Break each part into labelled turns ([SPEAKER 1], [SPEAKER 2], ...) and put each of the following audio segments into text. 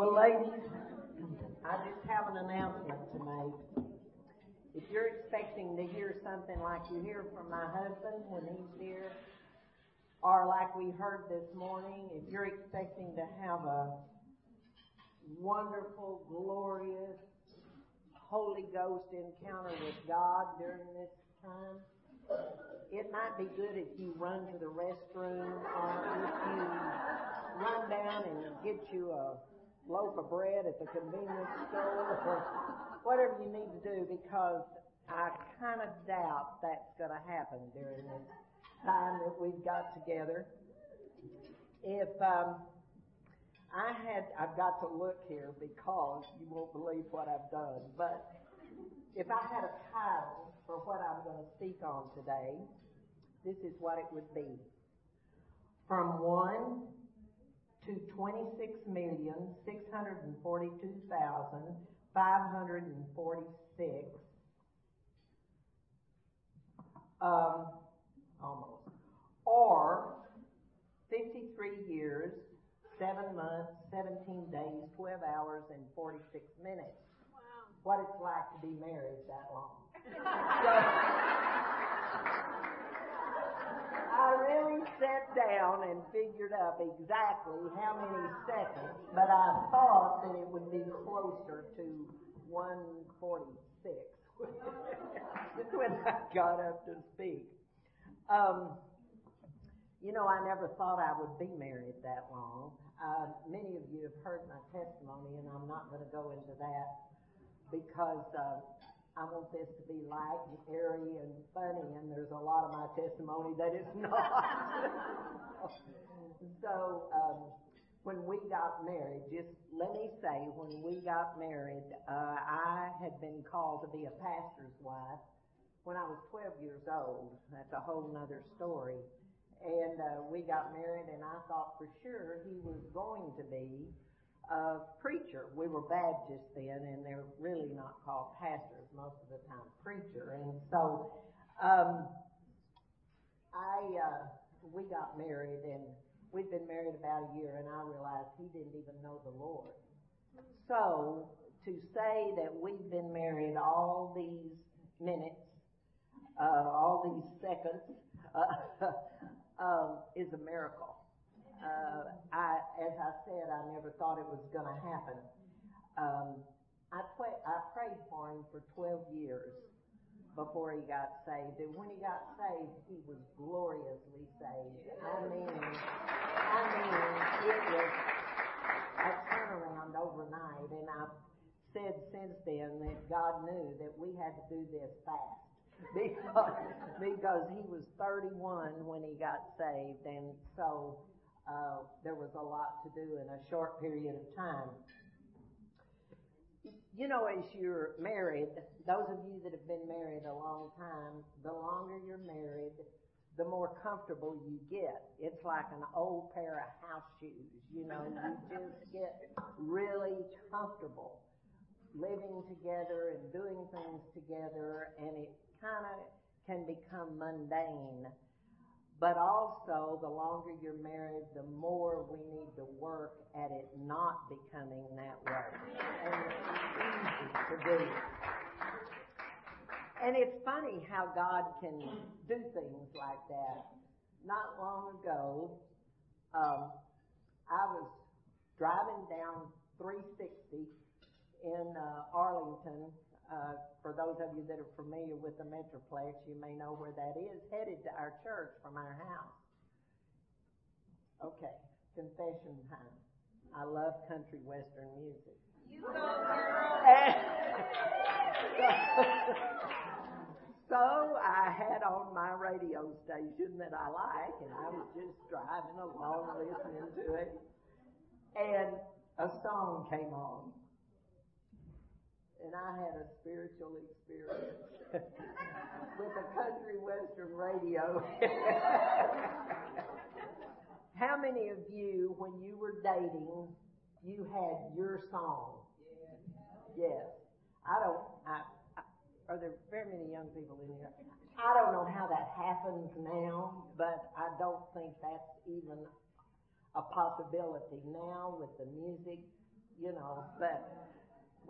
[SPEAKER 1] Well, ladies, I just have an announcement to make. If you're expecting to hear something like you hear from my husband when he's here, or like we heard this morning, if you're expecting to have a wonderful, glorious, Holy Ghost encounter with God during this time, it might be good if you run to the restroom or if you run down and get you a loaf of bread at the convenience store or whatever you need to do because I kind of doubt that's going to happen during this time that we've got together. If um, I had, I've got to look here because you won't believe what I've done, but if I had a title for what I'm going to speak on today, this is what it would be. From 1 to 26,642,546, um, almost, or 53 years, 7 months, 17 days, 12 hours, and 46 minutes. Wow. What it's like to be married that long. I really sat down and figured up exactly how many seconds, but I thought that it would be closer to 146 when I got up to speak. Um, you know, I never thought I would be married that long. Uh, many of you have heard my testimony, and I'm not going to go into that because uh, I want this to be light and airy and funny, and there's a lot of my testimony that is not. so, um, when we got married, just let me say, when we got married, uh, I had been called to be a pastor's wife when I was 12 years old. That's a whole nother story. And uh, we got married, and I thought for sure he was going to be a preacher. We were Baptists then, and they're really not called pastors most of the time, preacher. And so, um, I, uh, we got married and we'd been married about a year and I realized he didn't even know the Lord. So, to say that we've been married all these minutes, uh, all these seconds, uh, um, is a miracle uh, I, as I said, I never thought it was going to happen. Um, I, pray, I prayed for him for 12 years before he got saved. And when he got saved, he was gloriously saved. I mean, I mean, it was a turnaround overnight. And I've said since then that God knew that we had to do this fast. Because, because he was 31 when he got saved. And so, uh, there was a lot to do in a short period of time. You know, as you're married, those of you that have been married a long time, the longer you're married, the more comfortable you get. It's like an old pair of house shoes. You know, you just get really comfortable living together and doing things together, and it kind of can become mundane. But also, the longer you're married, the more we need to work at it not becoming that way. And it's easy to. And it's funny how God can do things like that. Not long ago, um, I was driving down 360 in uh, Arlington uh, for those of you that are familiar with the Metroplex, you may know where that is, headed to our church from our house. Okay, confession time. I love country western music.
[SPEAKER 2] You go, girl.
[SPEAKER 1] so I had on my radio station that I like, and I was just driving along listening to it, and a song came on and I had a spiritual experience with a country western radio. How many of you, when you were dating, you had your song? Yes. I don't. I, are there very many young people in here? I don't know how that happens now, but I don't think that's even a possibility now with the music you know, but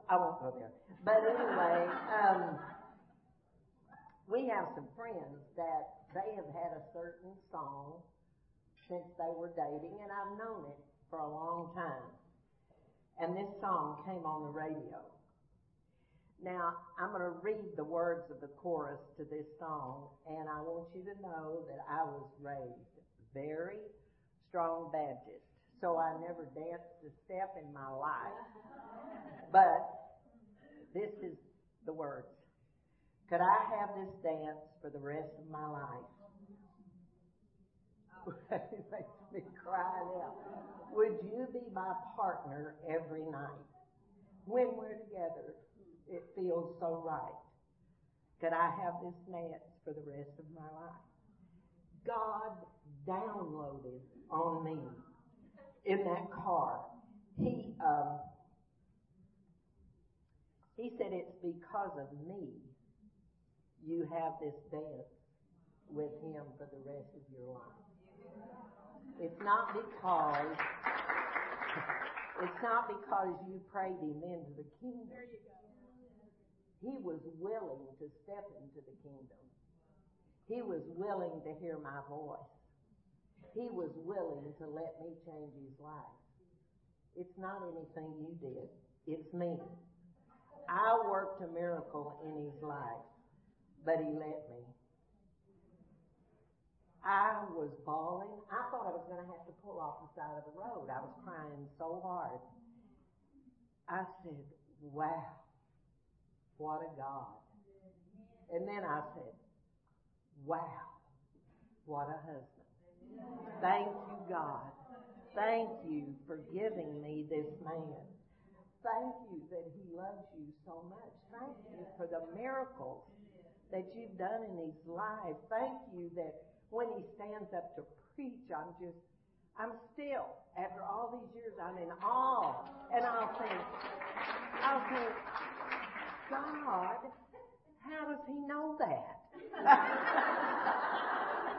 [SPEAKER 1] I won't go there. But anyway, um, we have some friends that they have had a certain song since they were dating, and I've known it for a long time. And this song came on the radio. Now, I'm going to read the words of the chorus to this song, and I want you to know that I was raised very strong Baptist, so I never danced a step in my life. But this is the words. Could I have this dance for the rest of my life? it makes me cry now. Would you be my partner every night? When we're together, it feels so right. Could I have this dance for the rest of my life? God downloaded on me in that car. He um, he said it's because of me you have this dance with him for the rest of your life. It's not because it's not because you prayed him into the kingdom. He was willing to step into the kingdom. He was willing to hear my voice. He was willing to let me change his life. It's not anything you did. It's me. I worked a miracle in his life, but he let me. I was bawling. I thought I was going to have to pull off the side of the road. I was crying so hard. I said, wow, what a God. And then I said, wow, what a husband. Thank you, God. Thank you for giving me this man. Thank you that he loves you so much. Thank you for the miracles that you've done in his life. Thank you that when he stands up to preach, I'm just, I'm still, after all these years, I'm in awe. And I'll think, I'll think, God, how does he know that?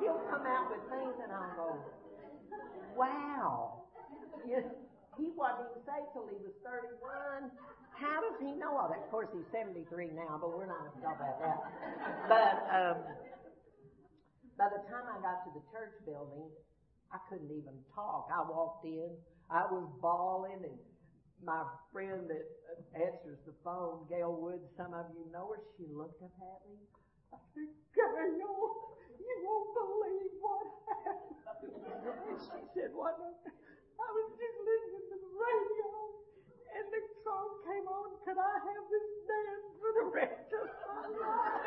[SPEAKER 1] He'll come out with things and I'll go, wow. He wasn't even saved till he was 31. How does he know all that? Of course, he's 73 now, but we're not going to talk about that. But um, by the time I got to the church building, I couldn't even talk. I walked in, I was bawling, and my friend that answers the phone, Gail Wood, some of you know her, she looked up at me. I said, Gail, you won't believe what happened. She said, what? I was just listening to the radio and the song came on, could I have this dance for the rest of my life?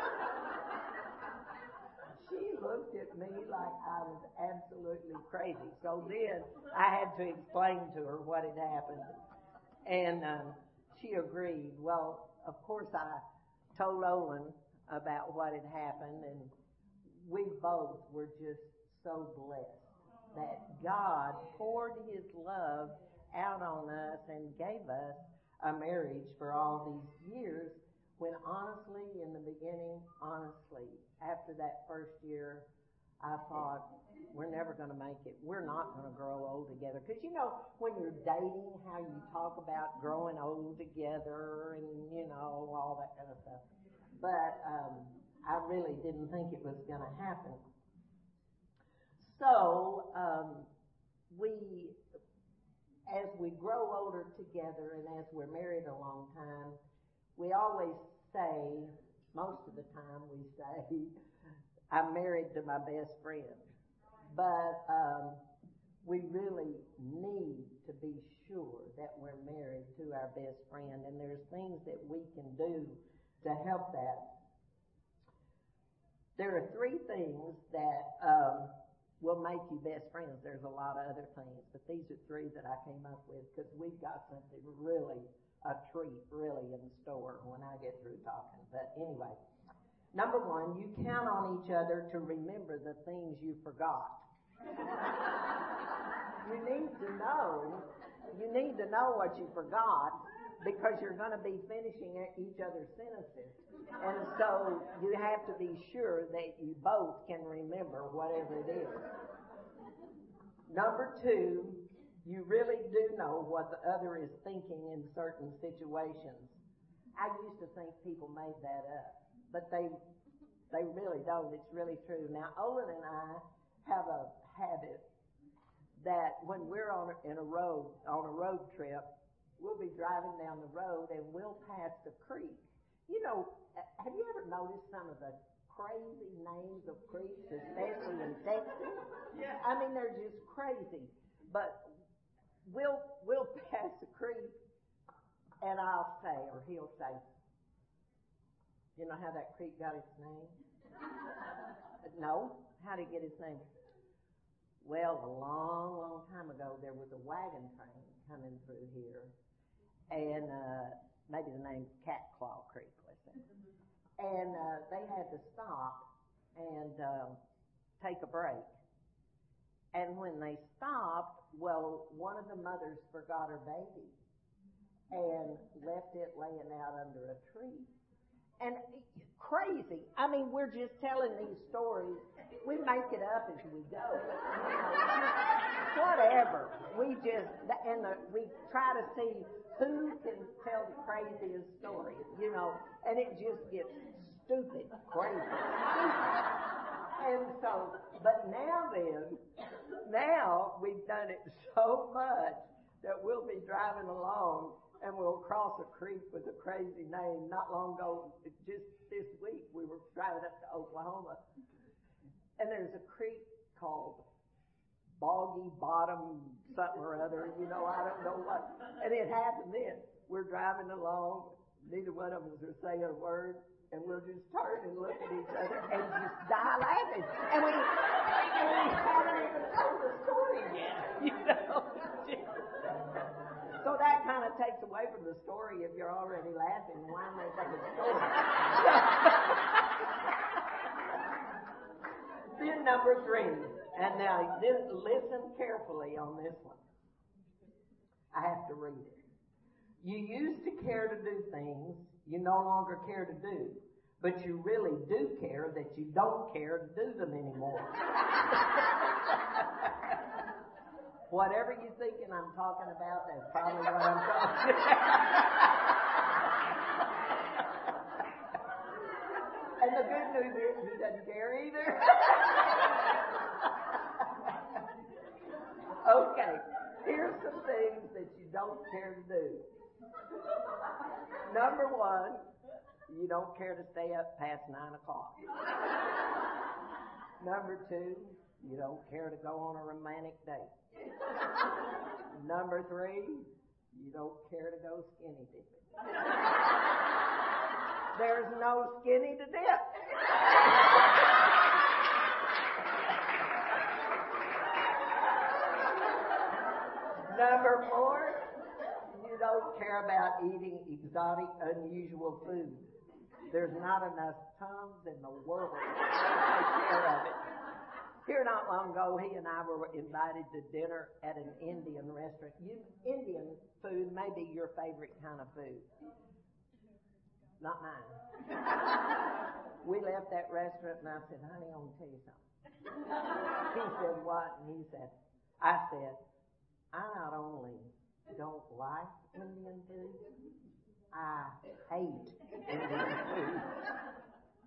[SPEAKER 1] she looked at me like I was absolutely crazy. So then I had to explain to her what had happened. And um, she agreed. Well, of course I told Olin about what had happened and we both were just so blessed that God poured His love out on us and gave us a marriage for all these years when honestly, in the beginning, honestly, after that first year, I thought, we're never going to make it. We're not going to grow old together. Because you know, when you're dating, how you talk about growing old together and, you know, all that kind of stuff. But um, I really didn't think it was going to happen. So, um, we, as we grow older together and as we're married a long time, we always say, most of the time we say, I'm married to my best friend. But um, we really need to be sure that we're married to our best friend, and there's things that we can do to help that. There are three things that um, will make you best friends. There's a lot of other things, but these are three that I came up with because we've got something really a treat really in store when I get through talking. But anyway, number one, you count on each other to remember the things you forgot. you need to know, you need to know what you forgot because you're going to be finishing each other's sentences. And so you have to be sure that you both can remember whatever it is. Number two, you really do know what the other is thinking in certain situations. I used to think people made that up, but they they really don't. It's really true. Now, Olin and I have a habit that when we're on in a road on a road trip, we'll be driving down the road and we'll pass the creek. You know, uh, have you ever noticed some of the crazy names of creeks, especially in Texas? Yeah. I mean, they're just crazy. But we'll we'll pass the creek, and I'll say, or he'll say, you know how that creek got its name? no. How did it get its name? Well, a long, long time ago, there was a wagon train coming through here, and uh, maybe the name's Cat Claw Creek, let's. And uh, they had to stop and uh, take a break. And when they stopped, well, one of the mothers forgot her baby and left it laying out under a tree. And crazy. I mean, we're just telling these stories. We make it up as we go. Whatever. We just, and the, we try to see who can tell the craziest story, you know, and it just gets stupid, crazy. and so, but now then, now we've done it so much that we'll be driving along and we'll cross a creek with a crazy name. Not long ago, just this week, we were driving up to Oklahoma, and there's a creek called Boggy Bottom something or other. You know, I don't know what. And it happened then. We're driving along. Neither one of us are saying a word and we'll just turn and look at each other and just die laughing. And we, and we haven't even told the story yet, you know. so that kind of takes away from the story if you're already laughing. Why make up a story? then number three, and now listen carefully on this one. I have to read it. You used to care to do things you no longer care to do, but you really do care that you don't care to do them anymore. Whatever you're thinking I'm talking about, that's probably what I'm talking about. and the good news is he doesn't care either. okay, here's some things that you don't care to do. Number one, you don't care to stay up past nine o'clock. Number two, you don't care to go on a romantic date. Number three, you don't care to go skinny dipping. There's no skinny to dip. Number four, you don't care about eating exotic, unusual food. There's not enough tongues in the world to take care of it. Here not long ago, he and I were invited to dinner at an Indian restaurant. You, Indian food may be your favorite kind of food. Not mine. we left that restaurant and I said, honey, I want to tell you something. he said, what? And he said, I said, I not only don't like Indian food. I hate Indian food.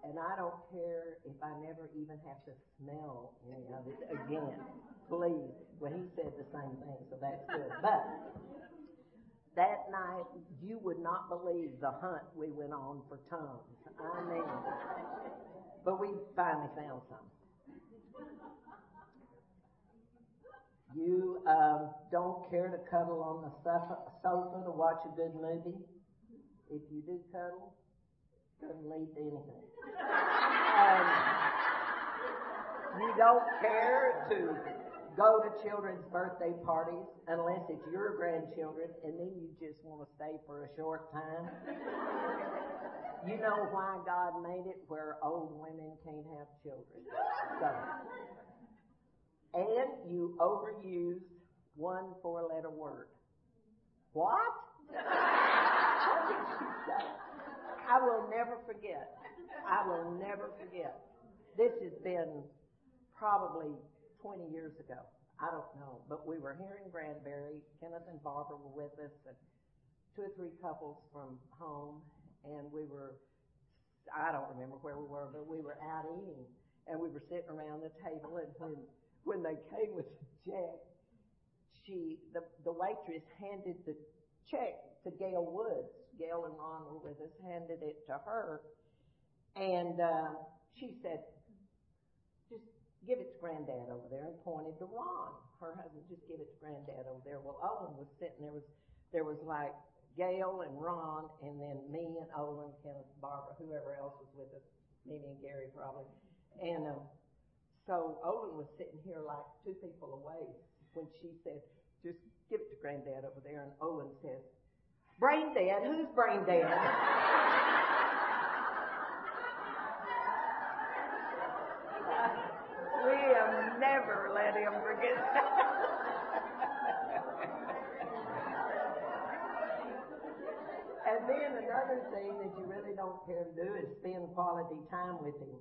[SPEAKER 1] And I don't care if I never even have to smell any of it again. Please. Well, he said the same thing, so that's good. But that night, you would not believe the hunt we went on for tongues. I mean, but we finally found some. You um, don't care to cuddle on the sofa, to watch a good movie. If you do cuddle, it doesn't lead to anything. Um, you don't care to go to children's birthday parties unless it's your grandchildren, and then you just want to stay for a short time. You know why God made it where old women can't have children. So, and you overuse one four letter word. What? I will never forget. I will never forget. This has been probably 20 years ago. I don't know, but we were here in Granbury. Kenneth and Barbara were with us, and two or three couples from home, and we were, I don't remember where we were, but we were out eating, and we were sitting around the table, and when, when they came with the check, she, the, the waitress handed the check to Gail Woods. Gail and Ron were with us, handed it to her, and uh, she said, just give it to Granddad over there, and pointed to Ron. Her husband, just give it to Granddad over there. Well, Owen was sitting there was there was like Gail and Ron, and then me and Olin, Kenneth, Barbara, whoever else was with us, Mimi and Gary probably, and um, so Olin was sitting here like two people away when she said, "Just give it to Granddad over there," and Olin says, "Brain dead? Who's brain dead?" We'll never let him forget that. and then another thing that you really don't care to do is spend quality time with him.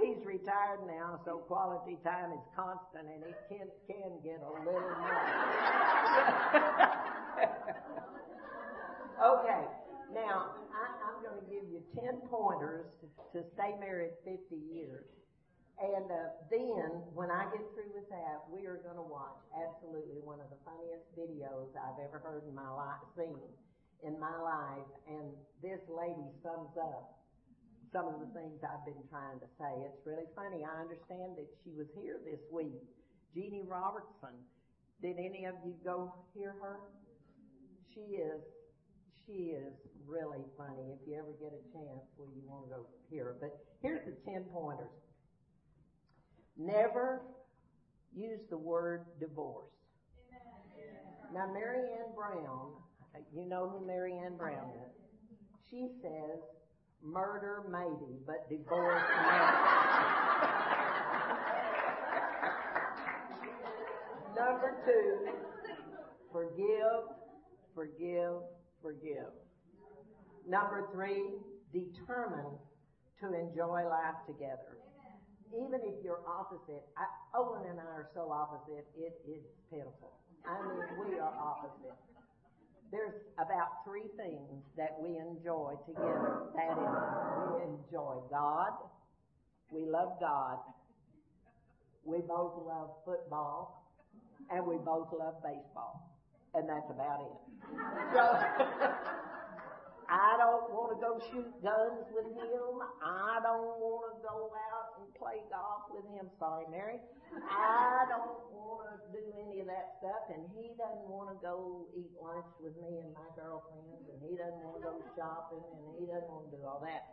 [SPEAKER 1] He's retired now, so quality time is constant and it can, can get a little much. okay, now I, I'm going to give you 10 pointers to stay married 50 years. And uh, then, when I get through with that, we are going to watch absolutely one of the funniest videos I've ever heard in my life, seen in my life. And this lady sums up some of the things I've been trying to say. It's really funny. I understand that she was here this week. Jeanne Robertson. Did any of you go hear her? She is, she is really funny. If you ever get a chance, well, you want to go hear her. But here's the 10 pointers. Never use the word divorce. Now, Marianne Brown, you know who Marianne Brown is. She says, murder maybe, but divorce never. Number two, forgive, forgive, forgive. Number three, determine to enjoy life together even if you're opposite, I, Olin and I are so opposite, it is pitiful. I mean, we are opposite. There's about three things that we enjoy together. That is, we enjoy God. We love God. We both love football. And we both love baseball. And that's about it. So, I don't want to go shoot guns with him. I don't want to go out and play golf with him. Sorry, Mary. I don't want to do any of that stuff. And he doesn't want to go eat lunch with me and my girlfriends. And he doesn't want to go shopping. And he doesn't want to do all that.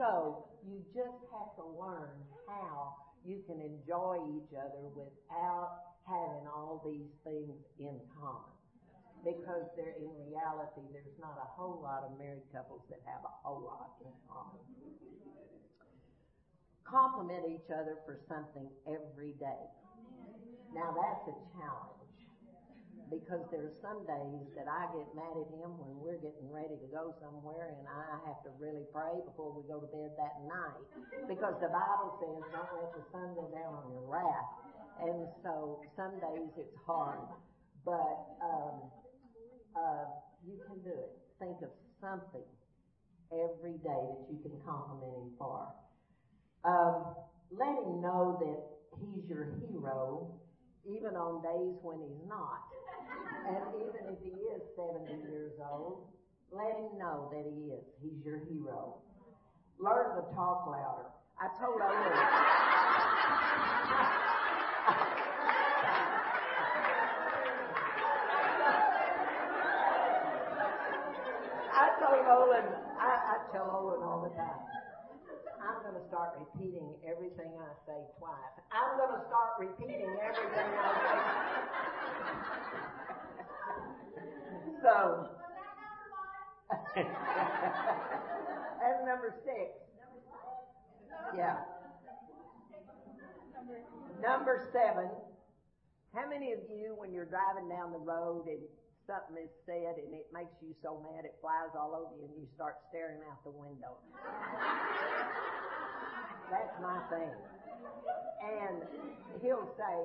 [SPEAKER 1] So you just have to learn how you can enjoy each other without having all these things in common because there, in reality, there's not a whole lot of married couples that have a whole lot in common. Compliment each other for something every day. Now that's a challenge because there's some days that I get mad at him when we're getting ready to go somewhere and I have to really pray before we go to bed that night because the Bible says don't let the sun go down on your wrath. And so some days it's hard, but um, uh, you can do it. Think of something every day that you can compliment him for. Um, let him know that he's your hero, even on days when he's not. And even if he is 70 years old, let him know that he is. He's your hero. Learn to talk louder. I told Owen. I told Olin, I, I tell Olin all the time, I'm going to start repeating everything I say twice. I'm going to start repeating everything I say. so, and number six. Yeah. Number seven. How many of you, when you're driving down the road and something is said and it makes you so mad it flies all over you and you start staring out the window? That's my thing. And he'll say,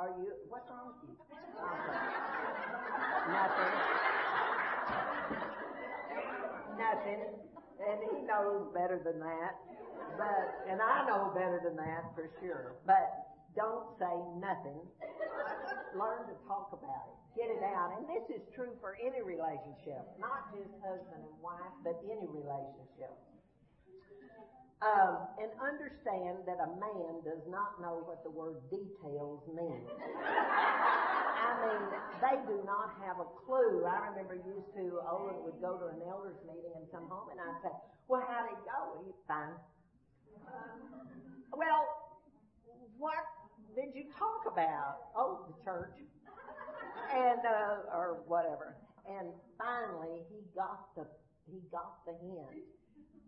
[SPEAKER 1] Are you, what's wrong with you? Uh-huh. Nothing. Nothing. And he knows better than that. But, and I know better than that for sure. But don't say nothing. Learn to talk about it. Get it out. And this is true for any relationship, not just husband and wife, but any relationship. Um, and understand that a man does not know what the word details means. I mean, they do not have a clue. I remember used to, Olin would go to an elders meeting and come home and I'd say, well, how'd it go? He's fine. Well, what did you talk about? Oh, the church. And, uh, or whatever. And finally, he got the, he got the hint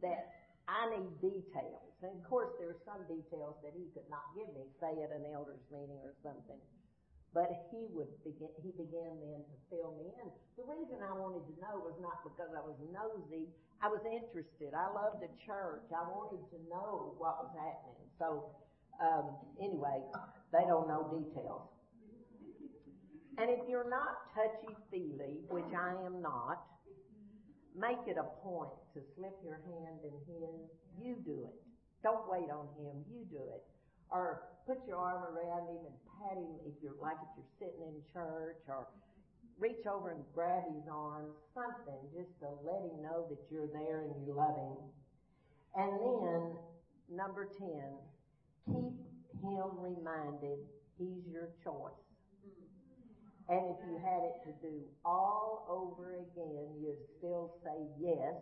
[SPEAKER 1] that I need details. And of course, there are some details that he could not give me, say at an elders meeting or something. But he would begin, he began then to fill me in. The reason I wanted to know was not because I was nosy. I was interested. I loved the church. I wanted to know what was happening. So, um, anyway, they don't know details. And if you're not touchy-feely, which I am not, make it a point to slip your hand in his. You do it. Don't wait on him. You do it. Or put your arm around him and pat him if you're like if you're sitting in church or reach over and grab his arm, something just to let him know that you're there and you love him. And then, number 10, keep him reminded he's your choice. And if you had it to do all over again, you'd still say yes.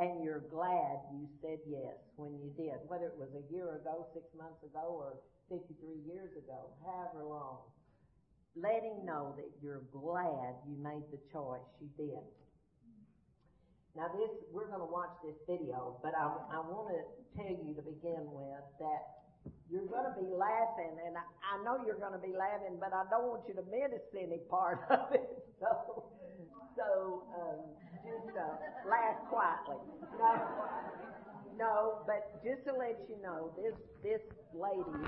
[SPEAKER 1] And you're glad you said yes when you did, whether it was a year ago, six months ago, or 53 years ago, however long. Let him know that you're glad you made the choice you did. Now this, we're going to watch this video, but I, I want to tell you to begin with that you're going to be laughing, and I, I know you're going to be laughing, but I don't want you to miss any part of it. So, so um, just uh, laugh quietly. No, no, but just to let you know, this this lady,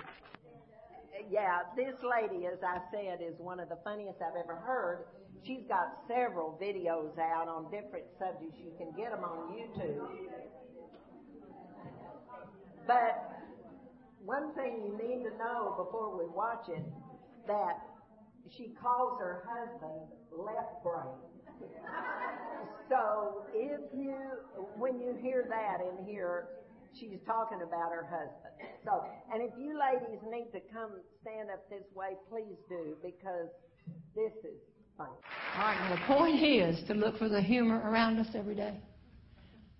[SPEAKER 1] yeah, this lady, as I said, is one of the funniest I've ever heard. She's got several videos out on different subjects. You can get them on YouTube. But one thing you need to know before we watch it, that she calls her husband left brain. so if you, when you hear that in here, she's talking about her husband. So, and if you ladies need to come stand up this way, please do, because this is funny.
[SPEAKER 2] All right, well, the point is to look for the humor around us every day.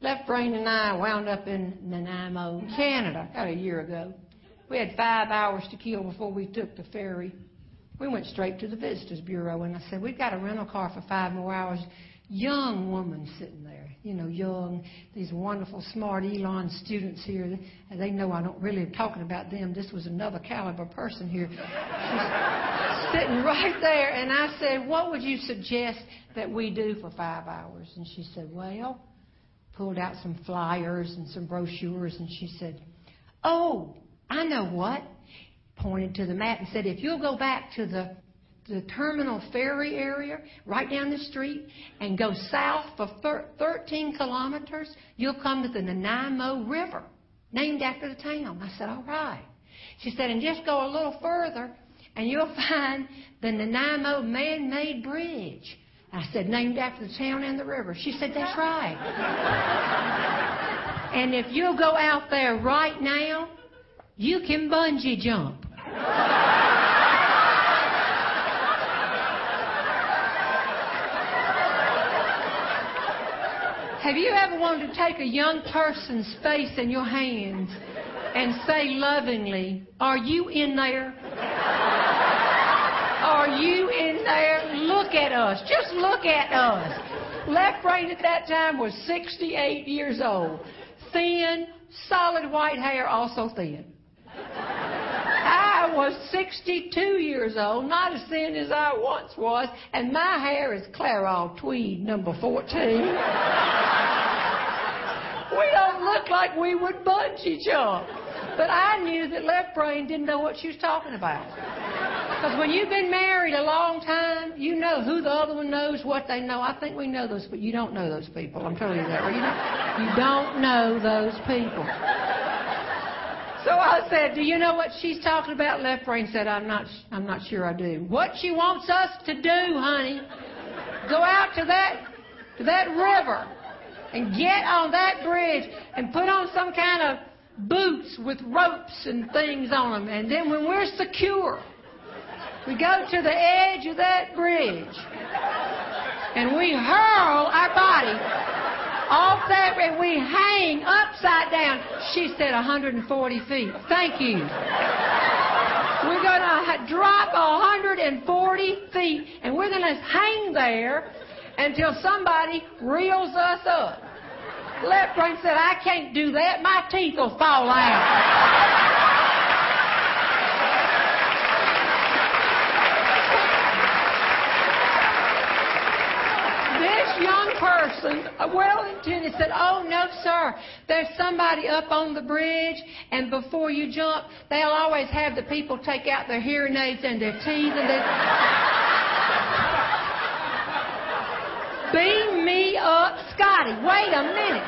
[SPEAKER 2] Left Brain and I wound up in Nanaimo, Canada, about a year ago. We had five hours to kill before we took the ferry. We went straight to the Visitors Bureau, and I said, We've got a rental car for five more hours. Young woman sitting there, you know, young, these wonderful, smart Elon students here. They know I don't really talking about them. This was another caliber person here. sitting right there. And I said, What would you suggest that we do for five hours? And she said, Well, pulled out some flyers and some brochures, and she said, Oh, I know what. Pointed to the map and said, if you'll go back to the the terminal ferry area right down the street and go south for 13 kilometers, you'll come to the Nanaimo River, named after the town. I said, all right. She said, and just go a little further and you'll find the Nanaimo man-made bridge. I said, named after the town and the river. She said, that's right. and if you'll go out there right now, you can bungee jump. Have you ever wanted to take a young person's face in your hands and say lovingly, Are you in there? Are you in there? Look at us. Just look at us. Left brain at that time was 68 years old. Thin, solid white hair, also thin. I was 62 years old, not as thin as I once was, and my hair is Clairol Tweed number 14. we don't look like we would bungee jump. But I knew that left brain didn't know what she was talking about. Because when you've been married a long time, you know who the other one knows, what they know. I think we know those, but you don't know those people. I'm telling you that. You don't, you don't know those people. So I said, "Do you know what she's talking about?" Left brain said, "I'm not. I'm not sure I do." What she wants us to do, honey, go out to that to that river and get on that bridge and put on some kind of boots with ropes and things on them. And then when we're secure, we go to the edge of that bridge and we hurl our body off that we hang upside down. She said 140 feet. Thank you. We're going to drop 140 feet and we're going to hang there until somebody reels us up. Left brain said, I can't do that. My teeth will fall out. Person, uh, well intended, said, Oh, no, sir. There's somebody up on the bridge, and before you jump, they'll always have the people take out their hearing aids and their teeth and their. Beam me up, Scotty. Wait a minute.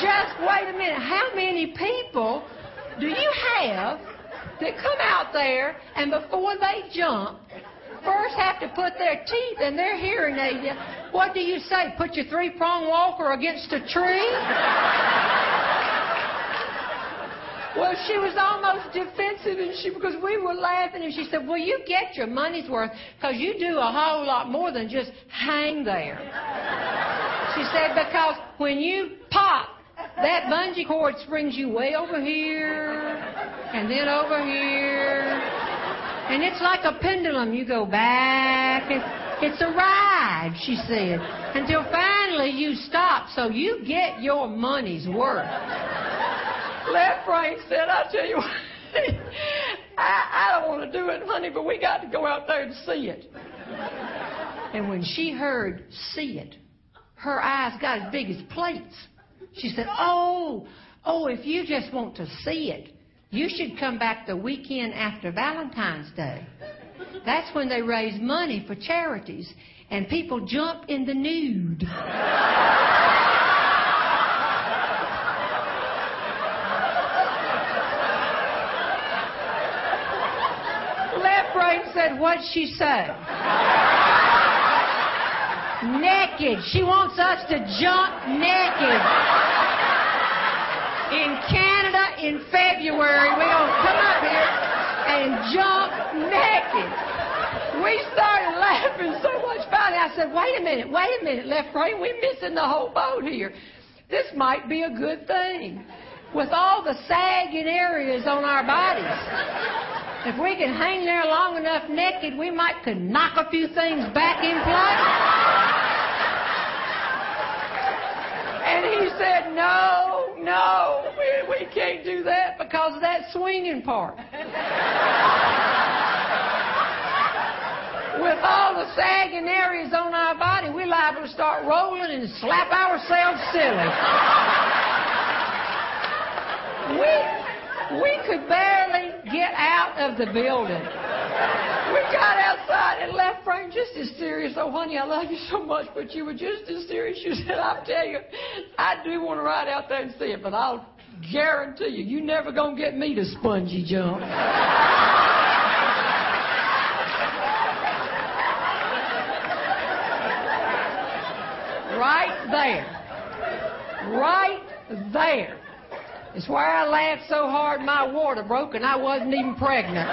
[SPEAKER 2] Just wait a minute. How many people do you have that come out there and before they jump, first have to put their teeth in their hearing aid. What do you say? Put your three prong walker against a tree? Well, she was almost defensive, and she because we were laughing, and she said, "Well, you get your money's worth because you do a whole lot more than just hang there." She said, "Because when you pop, that bungee cord springs you way over here, and then over here, and it's like a pendulum. You go back. It's, it's a ride, she said, until finally you stop so you get your money's worth. Left Brain said, I tell you what, I, I don't want to do it, honey, but we got to go out there and see it. And when she heard see it, her eyes got as big as plates. She said, Oh, oh, if you just want to see it, you should come back the weekend after Valentine's Day. That's when they raise money for charities and people jump in the nude. Left brain said, What'd she say? naked. She wants us to jump naked in Canada in February. We're going to come up here and jump naked. We started laughing so much. Finally, I said, wait a minute, wait a minute, left brain, we're missing the whole boat here. This might be a good thing. With all the sagging areas on our bodies, if we can hang there long enough naked, we might could knock a few things back in place. And he said, No, no, we, we can't do that because of that swinging part. With all the sagging areas on our body, we're liable to start rolling and slap ourselves silly. We, we could barely get out of the building. We got outside and left brain just as serious. Oh, honey, I love you so much, but you were just as serious. She said, I'll tell you, I do want to ride out there and see it, but I'll guarantee you, you never going to get me to spongy jump. right there. Right there. It's where I laughed so hard my water broke and I wasn't even pregnant.